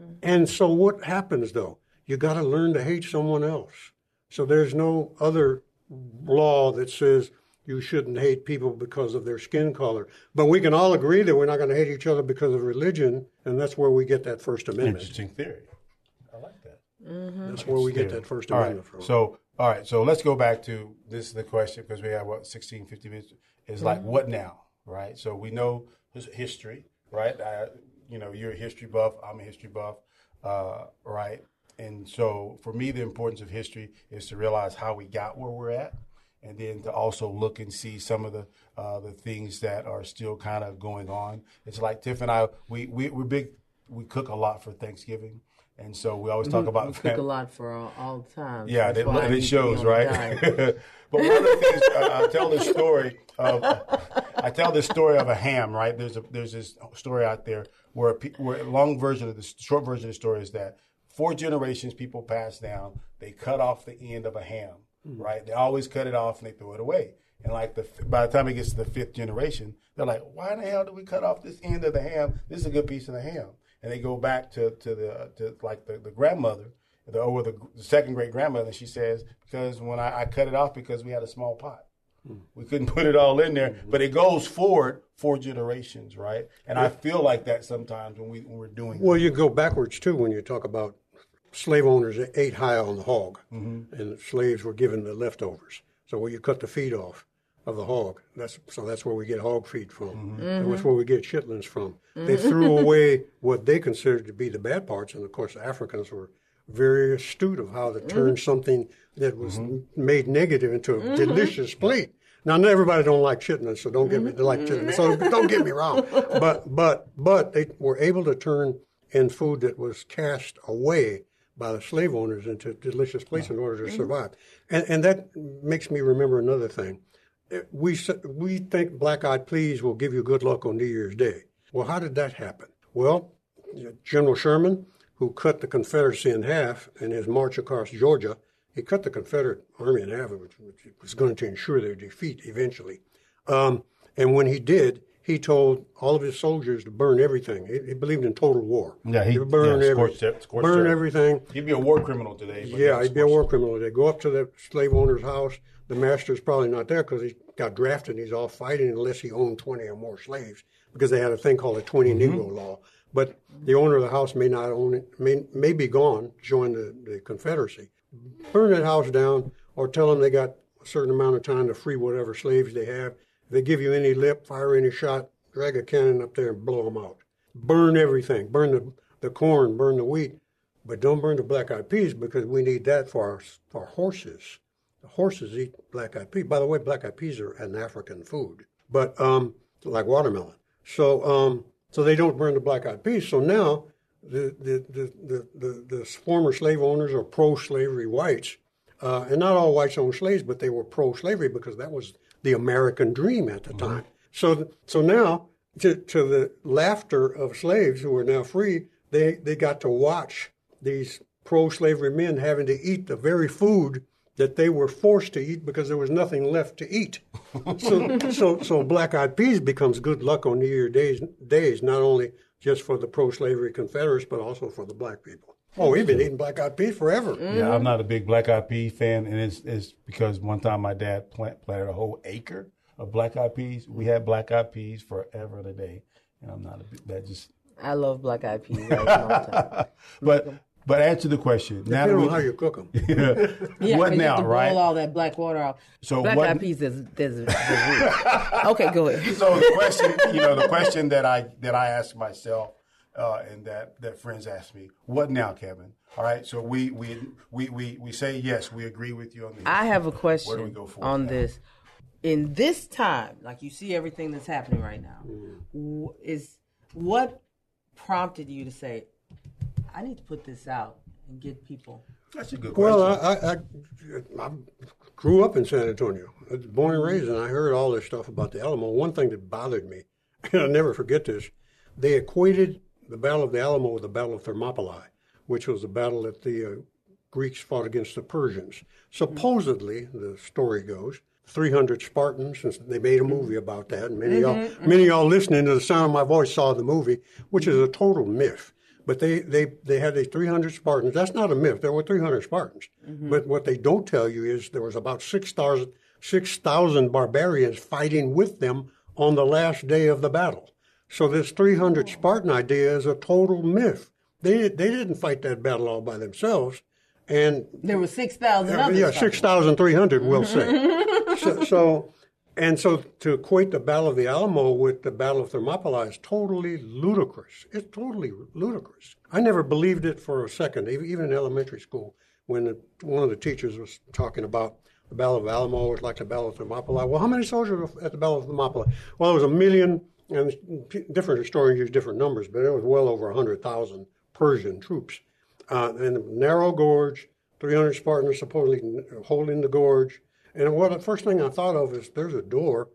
Mm-hmm. And so what happens though? You got to learn to hate someone else. So there's no other law that says you shouldn't hate people because of their skin color. But we can all agree that we're not going to hate each other because of religion, and that's where we get that First Amendment. Interesting theory. I like that. That's where we get that First All right. Amendment from. So, all right. So let's go back to this is the question because we have what 16, 50 minutes. Is like what now, right? So we know history, right? I, you know, you're a history buff. I'm a history buff, uh, right? And so for me, the importance of history is to realize how we got where we're at, and then to also look and see some of the uh, the things that are still kind of going on. It's like Tiff and I, we, we we're big. We cook a lot for Thanksgiving, and so we always talk about cook a lot for all, all the time. yeah, That's it, why and it shows, right? but one of the things I, I tell this story of, I tell this story of a ham, right? There's a there's this story out there where a, where a long version of the short version of the story is that four generations people pass down, they cut off the end of a ham, hmm. right? They always cut it off and they throw it away. And like the by the time it gets to the fifth generation, they're like, why the hell did we cut off this end of the ham? This is a good piece of the ham. And they go back to, to the to like the, the grandmother, the or the, the second great grandmother, she says, because when I, I cut it off because we had a small pot. Hmm. We couldn't put it all in there, hmm. but it goes forward four generations, right? And I feel like that sometimes when we when we're doing Well, you go backwards too when you talk about slave owners ate high on the hog, mm-hmm. and the slaves were given the leftovers. So where you cut the feet off of the hog, that's so that's where we get hog feed from. And that's mm-hmm. where we get chitlins from. They mm-hmm. threw away what they considered to be the bad parts, and of course, Africans were very astute of how to turn something that was made negative into a delicious plate. Now, not everybody don't like chitlins, so don't get me they like chitlins. So don't get me wrong, but but but they were able to turn in food that was cast away by the slave owners into delicious plates in order to survive. And and that makes me remember another thing. We we think black eyed peas will give you good luck on New Year's Day. Well, how did that happen? Well, General Sherman, who cut the Confederacy in half in his march across Georgia, he cut the Confederate army in half, which, which was going to ensure their defeat eventually. Um, and when he did, he told all of his soldiers to burn everything. He, he believed in total war. Yeah, he- would burn yeah, every, scorched earth- scorched burn earth. everything. He'd be a war criminal today. but Yeah, he'd be a war criminal. today. go up to the slave owner's house. The master's probably not there because he got drafted and he's off fighting unless he owned 20 or more slaves because they had a thing called a 20 mm-hmm. Negro law. But the owner of the house may not own it, may, may be gone, join the, the Confederacy. Burn that house down or tell them they got a certain amount of time to free whatever slaves they have. If they give you any lip, fire any shot, drag a cannon up there and blow them out. Burn everything. Burn the, the corn, burn the wheat, but don't burn the black eyed peas because we need that for our, for our horses. Horses eat black eyed peas. By the way, black eyed peas are an African food, but um, like watermelon. So um, so they don't burn the black eyed peas. So now the the, the, the, the, the former slave owners are pro slavery whites, uh, and not all whites owned slaves, but they were pro slavery because that was the American dream at the time. So so now to to the laughter of slaves who are now free, they they got to watch these pro slavery men having to eat the very food that they were forced to eat because there was nothing left to eat. So so so black eyed peas becomes good luck on New Year days days, not only just for the pro slavery Confederates, but also for the black people. Oh, we've been eating black eyed peas forever. Yeah, I'm not a big black eyed pea fan, and it's, it's because one time my dad plant, planted a whole acre of black eyed peas. We had black eyed peas forever today, and I'm not a big, that just. I love black eyed peas. Right all the. But but answer the question. Now that we, on how you cook them. Yeah, what 'cause you now, have to boil right? all that black water off. So black what- eyed peas is, is, is okay. Go ahead. so the question, you know, the question that I that I ask myself, uh, and that that friends ask me, what now, Kevin? All right, so we we we we, we say yes, we agree with you on this. I have a question. Where do we question go for on now? this. In this time, like you see everything that's happening right now, w- is what prompted you to say, "I need to put this out and get people." That's a good question. Well, I, I, I, I grew up in San Antonio, I was born and raised, and I heard all this stuff about the Alamo. One thing that bothered me, and I'll never forget this, they equated the Battle of the Alamo with the Battle of Thermopylae, which was the battle that the uh, Greeks fought against the Persians. Supposedly, the story goes, 300 Spartans, and they made a movie about that. And many of y'all, many of y'all listening to the sound of my voice saw the movie, which is a total myth. But they, they, they had these 300 Spartans. That's not a myth. There were 300 Spartans. Mm-hmm. But what they don't tell you is there was about 6,000 6,000 barbarians fighting with them on the last day of the battle. So this 300 Spartan idea is a total myth. They, they didn't fight that battle all by themselves. And There were six thousand yeah, others. yeah, six thousand three hundred, we'll say. so, so, and so to equate the Battle of the Alamo with the Battle of Thermopylae is totally ludicrous. It's totally ludicrous. I never believed it for a second, even in elementary school, when the, one of the teachers was talking about the Battle of Alamo was like the Battle of Thermopylae. Well, how many soldiers at the Battle of Thermopylae? Well, it was a million, and different historians use different numbers, but it was well over hundred thousand Persian troops uh, in a narrow gorge, 300 Spartans supposedly holding the gorge. And what the first thing I thought of is there's a door.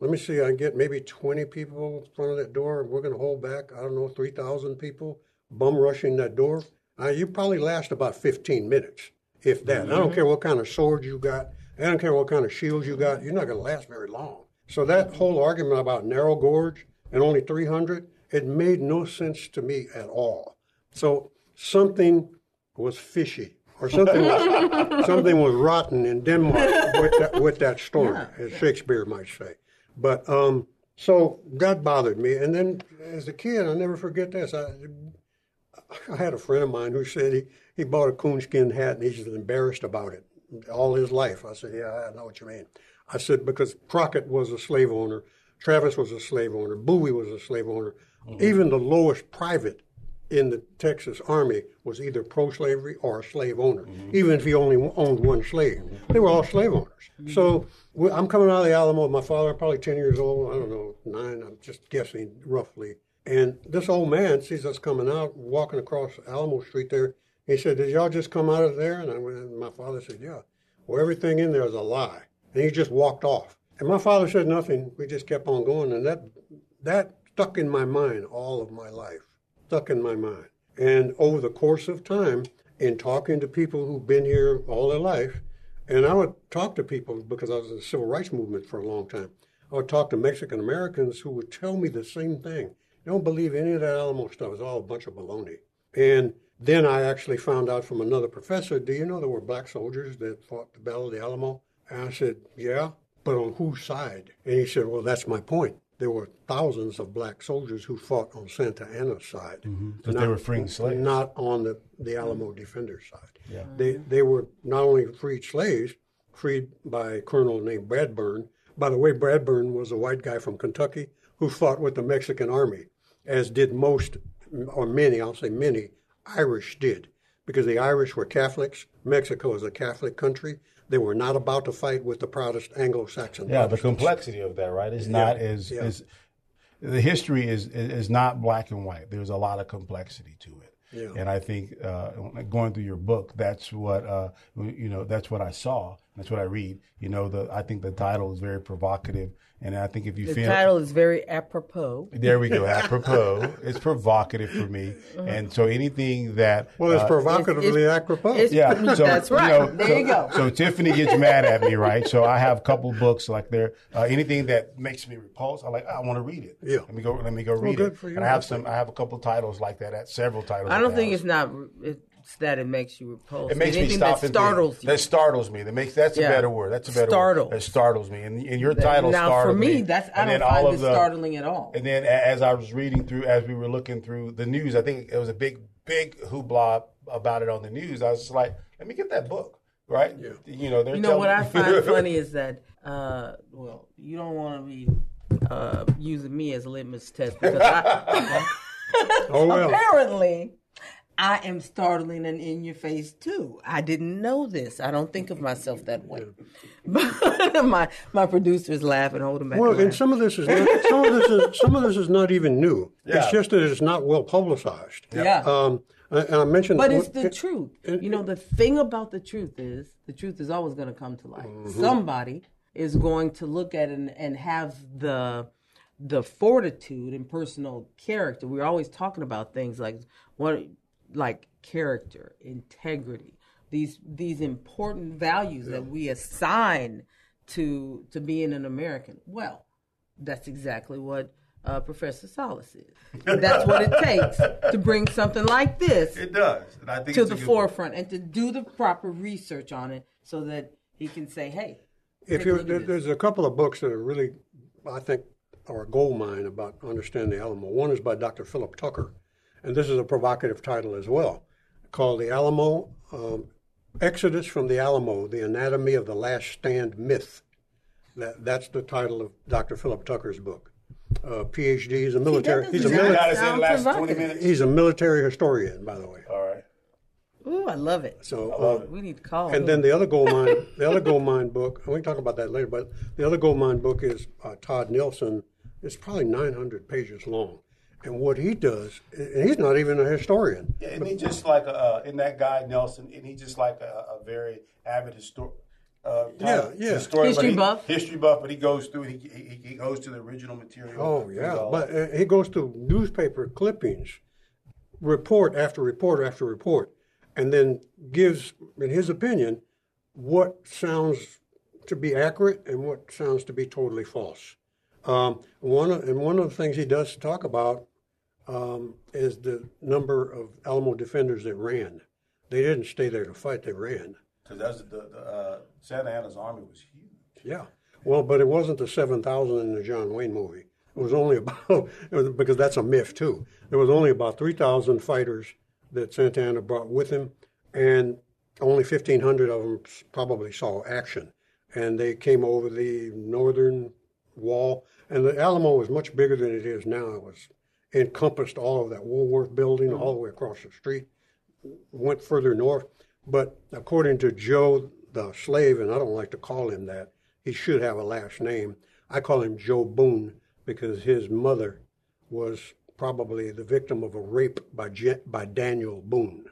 Let me see, I can get maybe 20 people in front of that door, and we're going to hold back, I don't know, 3,000 people bum rushing that door. Uh, you probably last about 15 minutes, if that. I don't care what kind of sword you got, I don't care what kind of shields you got, you're not going to last very long. So that whole argument about narrow gorge and only 300, it made no sense to me at all. So something was fishy, or something was, something was rotten in Denmark with that, with that story, as Shakespeare might say. But um, so that bothered me. And then as a kid, I never forget this. I, I had a friend of mine who said he, he bought a coonskin hat and he's embarrassed about it all his life. I said, Yeah, I know what you mean. I said, Because Crockett was a slave owner, Travis was a slave owner, Bowie was a slave owner. Mm-hmm. Even the lowest private in the Texas Army was either pro slavery or a slave owner, mm-hmm. even if he only owned one slave. They were all slave owners. Mm-hmm. So I'm coming out of the Alamo. With my father, probably 10 years old, I don't know, nine, I'm just guessing roughly. And this old man sees us coming out, walking across Alamo Street there. He said, Did y'all just come out of there? And, I, went, and my father said, Yeah. Well, everything in there is a lie. And he just walked off. And my father said nothing. We just kept on going. And that, that stuck in my mind all of my life stuck in my mind. And over the course of time, in talking to people who've been here all their life, and I would talk to people because I was in the civil rights movement for a long time. I would talk to Mexican Americans who would tell me the same thing. Don't believe any of that Alamo stuff. It's all a bunch of baloney. And then I actually found out from another professor, do you know there were black soldiers that fought the Battle of the Alamo? And I said, yeah, but on whose side? And he said, well, that's my point there were thousands of black soldiers who fought on Santa Anna's side. Mm-hmm. they were freeing slaves. Not on the, the Alamo Defenders side. Yeah. They, they were not only freed slaves, freed by a colonel named Bradburn. By the way, Bradburn was a white guy from Kentucky who fought with the Mexican army, as did most, or many, I'll say many, Irish did. Because the Irish were Catholics. Mexico is a Catholic country. They were not about to fight with the Protestant Anglo-Saxon. Yeah, the complexity of that, right? Is not yeah, as yeah. as the history is is not black and white. There's a lot of complexity to it. Yeah. And I think uh, going through your book, that's what uh, you know. That's what I saw. That's what I read. You know, the I think the title is very provocative, and I think if you the feel the title is very apropos. There we go, apropos. it's provocative for me, mm-hmm. and so anything that well, it's uh, provocatively it's, it's, apropos. It's, yeah, so, that's right. You know, there so, you go. So Tiffany gets mad at me, right? So I have a couple books like there. Uh, anything that makes me repulse, I like. I want to read it. Yeah. Let me go. Let me go read well, it. And I have some. I have a couple titles like that. At several titles. I don't think it's not. It, that it makes you repulsed. It makes Anything me stop that startles you. That startles me. That makes that's yeah. a better word. That's a better Startle. word. That startles me. And, and your title now startled for me, that's I don't find it startling at all. And then as I was reading through, as we were looking through the news, I think it was a big, big hoopla about it on the news. I was just like, let me get that book, right? Yeah. You know, you know what I find funny is that, uh, well, you don't want to be uh, using me as a litmus test because I. oh, well. apparently I am startling and in your face too. I didn't know this. I don't think of myself that way. But my my producers laugh and hold them back. Well, and some of this is not, some of this is some of this is not even new. Yeah. It's just that it's not well publicized. Yeah. Um, and I mentioned, but it's the it, truth. It, you know, the thing about the truth is the truth is always going to come to light. Mm-hmm. Somebody is going to look at it and, and have the the fortitude and personal character. We're always talking about things like what like character, integrity, these these important values yeah. that we assign to to being an American. Well, that's exactly what uh, Professor Salas is. that's what it takes to bring something like this. It does, to the forefront and to do the proper research on it, so that he can say, "Hey." If you there's a couple of books that are really, I think, are a gold mine about understanding the Alamo. One is by Dr. Phillip Tucker, and this is a provocative title as well, called The Alamo um, Exodus from the Alamo The Anatomy of the Last Stand Myth. That, that's the title of Dr. Phillip Tucker's book. Uh, PhD. He's a military. he's a military. He's a military historian, by the way. All right. Ooh, I love it. So love uh, it. we need to call. And him. then the other gold mine, the other gold mine book. We can talk about that later. But the other gold mine book is uh, Todd Nelson. It's probably 900 pages long, and what he does, and he's not even a historian. Yeah, and he just like a, in that guy Nelson, and he's just like a, a very avid historian. Uh, yeah, yeah. Historian, history he, buff. History buff, but he goes through. He, he, he goes to the original material. Oh yeah, but uh, he goes to newspaper clippings, report after report after report, and then gives, in his opinion, what sounds to be accurate and what sounds to be totally false. Um, one of, and one of the things he does talk about um, is the number of Alamo defenders that ran. They didn't stay there to fight; they ran. Because the, the uh, Santa Anna's army was huge. Yeah, well, but it wasn't the seven thousand in the John Wayne movie. It was only about was, because that's a myth too. There was only about three thousand fighters that Santa Anna brought with him, and only 1,500 of them probably saw action. And they came over the northern wall, and the Alamo was much bigger than it is now. It was encompassed all of that Woolworth building all the way across the street, went further north. But according to Joe, the slave, and I don't like to call him that, he should have a last name. I call him Joe Boone because his mother was probably the victim of a rape by, Je- by Daniel Boone.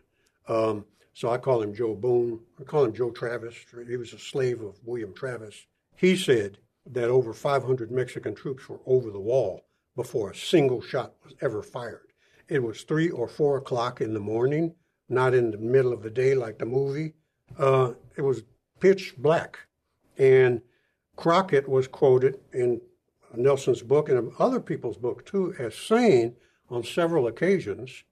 Um, so I call him Joe Boone. I call him Joe Travis. He was a slave of William Travis. He said that over 500 Mexican troops were over the wall before a single shot was ever fired. It was three or four o'clock in the morning, not in the middle of the day like the movie. Uh, it was pitch black. And Crockett was quoted in Nelson's book and other people's book too as saying on several occasions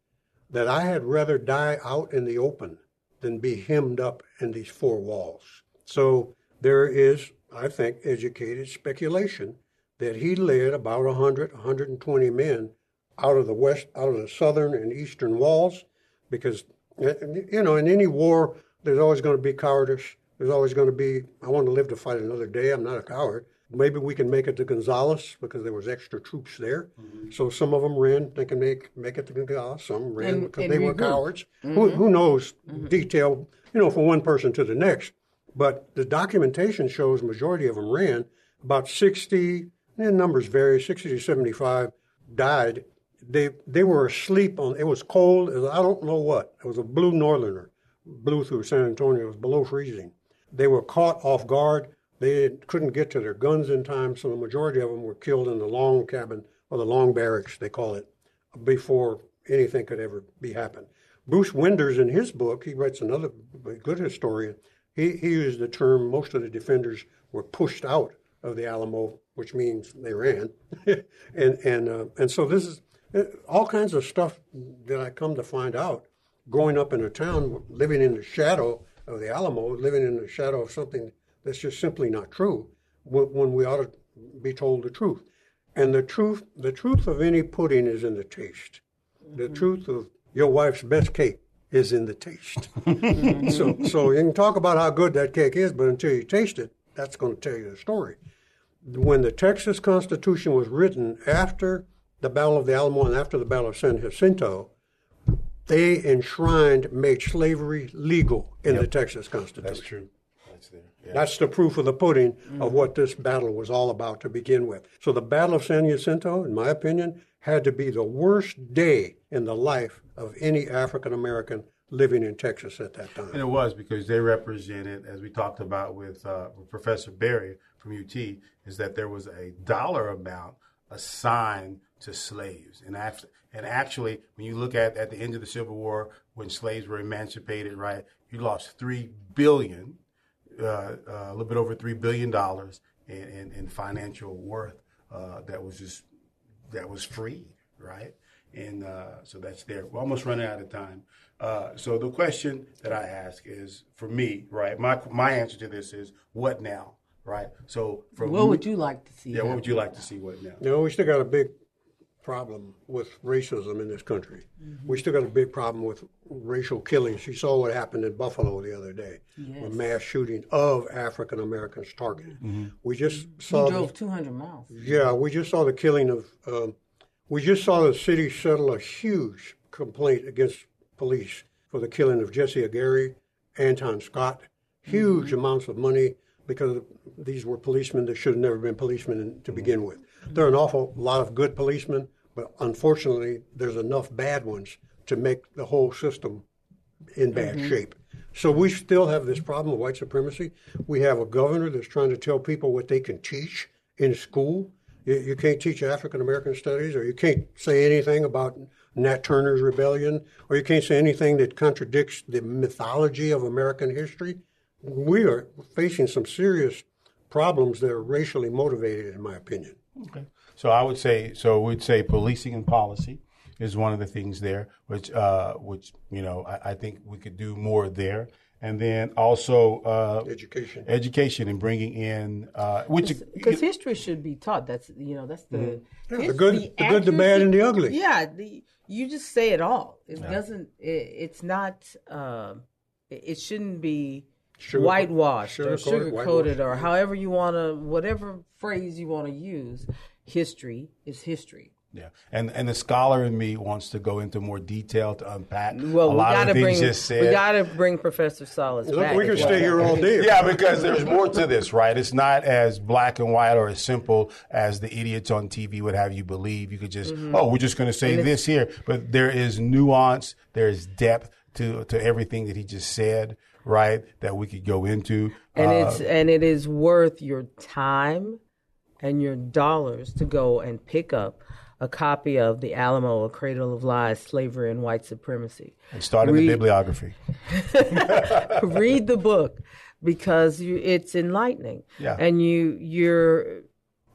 that I had rather die out in the open than be hemmed up in these four walls. So there is, I think, educated speculation that he led about 100, 120 men out of the west, out of the southern and eastern walls, because you know, in any war, there's always going to be cowardice. There's always going to be, I want to live to fight another day. I'm not a coward. Maybe we can make it to Gonzales because there was extra troops there. Mm-hmm. So some of them ran They can make make it to Gonzales. Some ran and, because and they were cowards. Mm-hmm. Who, who knows mm-hmm. detail, you know, from one person to the next. But the documentation shows majority of them ran. About 60, and numbers vary, 60 to 75 died. They they were asleep on. It was cold. It was, I don't know what. It was a blue northerner, blew through San Antonio. It was below freezing. They were caught off guard. They couldn't get to their guns in time, so the majority of them were killed in the long cabin or the long barracks, they call it, before anything could ever be happened. Bruce Winders, in his book, he writes another good historian. He, he used the term most of the defenders were pushed out of the Alamo, which means they ran, and and uh, and so this is uh, all kinds of stuff that I come to find out growing up in a town, living in the shadow of the Alamo, living in the shadow of something that's just simply not true when we ought to be told the truth. And the truth, the truth of any pudding is in the taste. The mm-hmm. truth of your wife's best cake is in the taste. so, so you can talk about how good that cake is, but until you taste it, that's going to tell you the story. When the Texas Constitution was written after the Battle of the Alamo and after the Battle of San Jacinto, they enshrined, made slavery legal in yep. the Texas Constitution. That's true. That's there. Yeah. That's the proof of the pudding mm-hmm. of what this battle was all about to begin with. So the Battle of San Jacinto, in my opinion, had to be the worst day in the life of any African American living in Texas at that time. And it was because they represented, as we talked about with, uh, Professor Berry from UT, is that there was a dollar amount assigned to slaves. And after, and actually, when you look at at the end of the Civil War, when slaves were emancipated, right, you lost three billion, uh, uh, a little bit over three billion dollars in, in, in, financial worth uh, that was just that was free, right? And uh, so that's there. We're almost running out of time. Uh, so the question that I ask is, for me, right? My my answer to this is, what now? Right. So, from what would you like to see? Yeah. What would you like to see? What now? You know, we still got a big problem with racism in this country. Mm-hmm. We still got a big problem with racial killings. You saw what happened in Buffalo the other day, yes. a mass shooting of African Americans targeted. Mm-hmm. We just saw. He drove 200 miles. Yeah, we just saw the killing of. Um, we just saw the city settle a huge complaint against police for the killing of Jesse Aguirre, Antronie Scott. Huge mm-hmm. amounts of money because these were policemen that should have never been policemen to begin with. There are an awful lot of good policemen, but unfortunately, there's enough bad ones to make the whole system in bad mm-hmm. shape. So we still have this problem of white supremacy. We have a governor that's trying to tell people what they can teach in school. You, you can't teach African American studies, or you can't say anything about Nat Turner's rebellion, or you can't say anything that contradicts the mythology of American history. We are facing some serious problems that are racially motivated, in my opinion. Okay. So I would say, so we'd say policing and policy is one of the things there, which, uh, which you know, I, I, think we could do more there. And then also uh, education, education, and bringing in uh, which because history should be taught. That's you know that's the mm-hmm. yeah, the good, the, the good, the bad, and the ugly. Yeah, the you just say it all. It doesn't. It, it's not. Uh, it it shouldn't be Sugar- whitewashed or sugar-coated, sugar coated or however you want to, whatever phrase you want to use. History is history. Yeah, and and the scholar in me wants to go into more detail to unpack Well, a we lot got of to the bring things just said. we got to bring Professor Salas Look, back. we can stay here all day. yeah, because there's more to this, right? It's not as black and white or as simple as the idiots on TV would have you believe. You could just, Mm-hmm. oh, we're just going to say this here, but there is nuance, there is depth to to everything that he just said, right? That we could go into. and Uh, it's and it is worth your time and your dollars to go and pick up a copy of the Alamo, A Cradle of Lies: Slavery and White Supremacy. it started the read- bibliography. Read the book because you, it's enlightening, Yeah. and you you're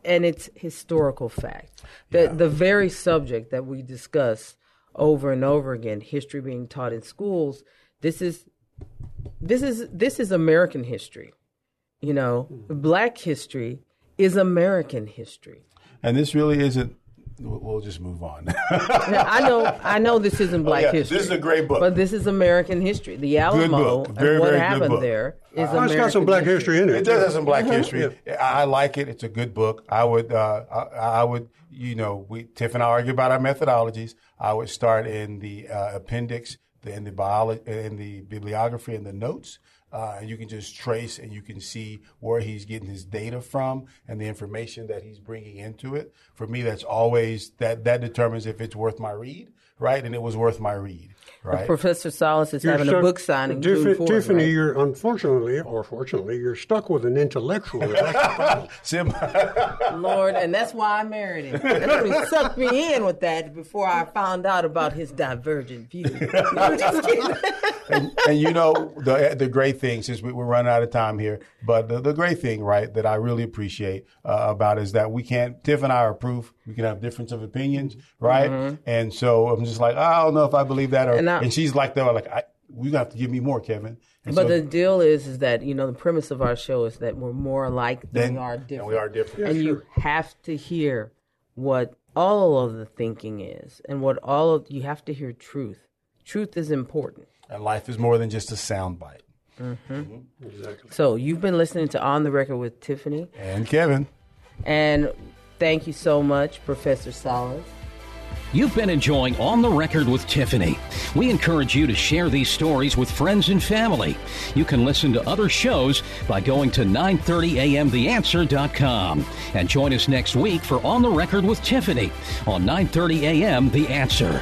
and it's historical fact. The the very subject that we discuss over and over again, history being taught in schools. This is this is this is American history. You know, hmm. Black history is American history. And this really isn't. We'll we'll just move on. Now, I know I know this isn't Black yeah, history. this is a great book. but this is American history. The Alamo book. Very, and what very good happened book. there is Oh, it's American got some black history in it. It does have some black Uh-huh. history. I I like it. It's a good book. I would, uh, I, I would, you know, we Tiff and I argue about our methodologies. I would start in the uh, appendix, in the biology, in the bibliography, and the notes. Uh, and you can just trace and you can see where he's getting his data from and the information that he's bringing into it. For me, that's always that that determines if it's worth my read, right? And it was worth my read, right? Professor Salas is You're having a book signing Tiff- June 4th, Tiffany, right? you're unfortunately or fortunately, you're stuck with an intellectual. That's the problem. Sim- Lord, and that's why I married him. That's what he sucked me in with that before I found out about his divergent views. No, I'm just kidding. and, and you know the the great thing since we, we're running out of time here, but the, the great thing, right, that I really appreciate uh, about is that we can't. Tiff and I are proof. We can have difference of opinions, right? And so I'm just like, I don't know if I believe that, or Mm-hmm. And and, she's like, though, like I, we have to give me more, Kevin. And But so the deal is, is that you know the premise of our show is that we're more alike than then- we are and different. we are different. and you have to hear what all of the thinking is, and what all of you have to hear truth. Truth is important. And life is more than just a sound bite. So you've been listening to On the Record with Tiffany, And Kevin. and thank you so much, Professor Salas. You've been enjoying On the Record with Tiffany. We encourage you to share these stories with friends and family. You can listen to other shows by going to 930amtheanswer.com. And join us next week for On the Record with Tiffany on 930 AM The Answer.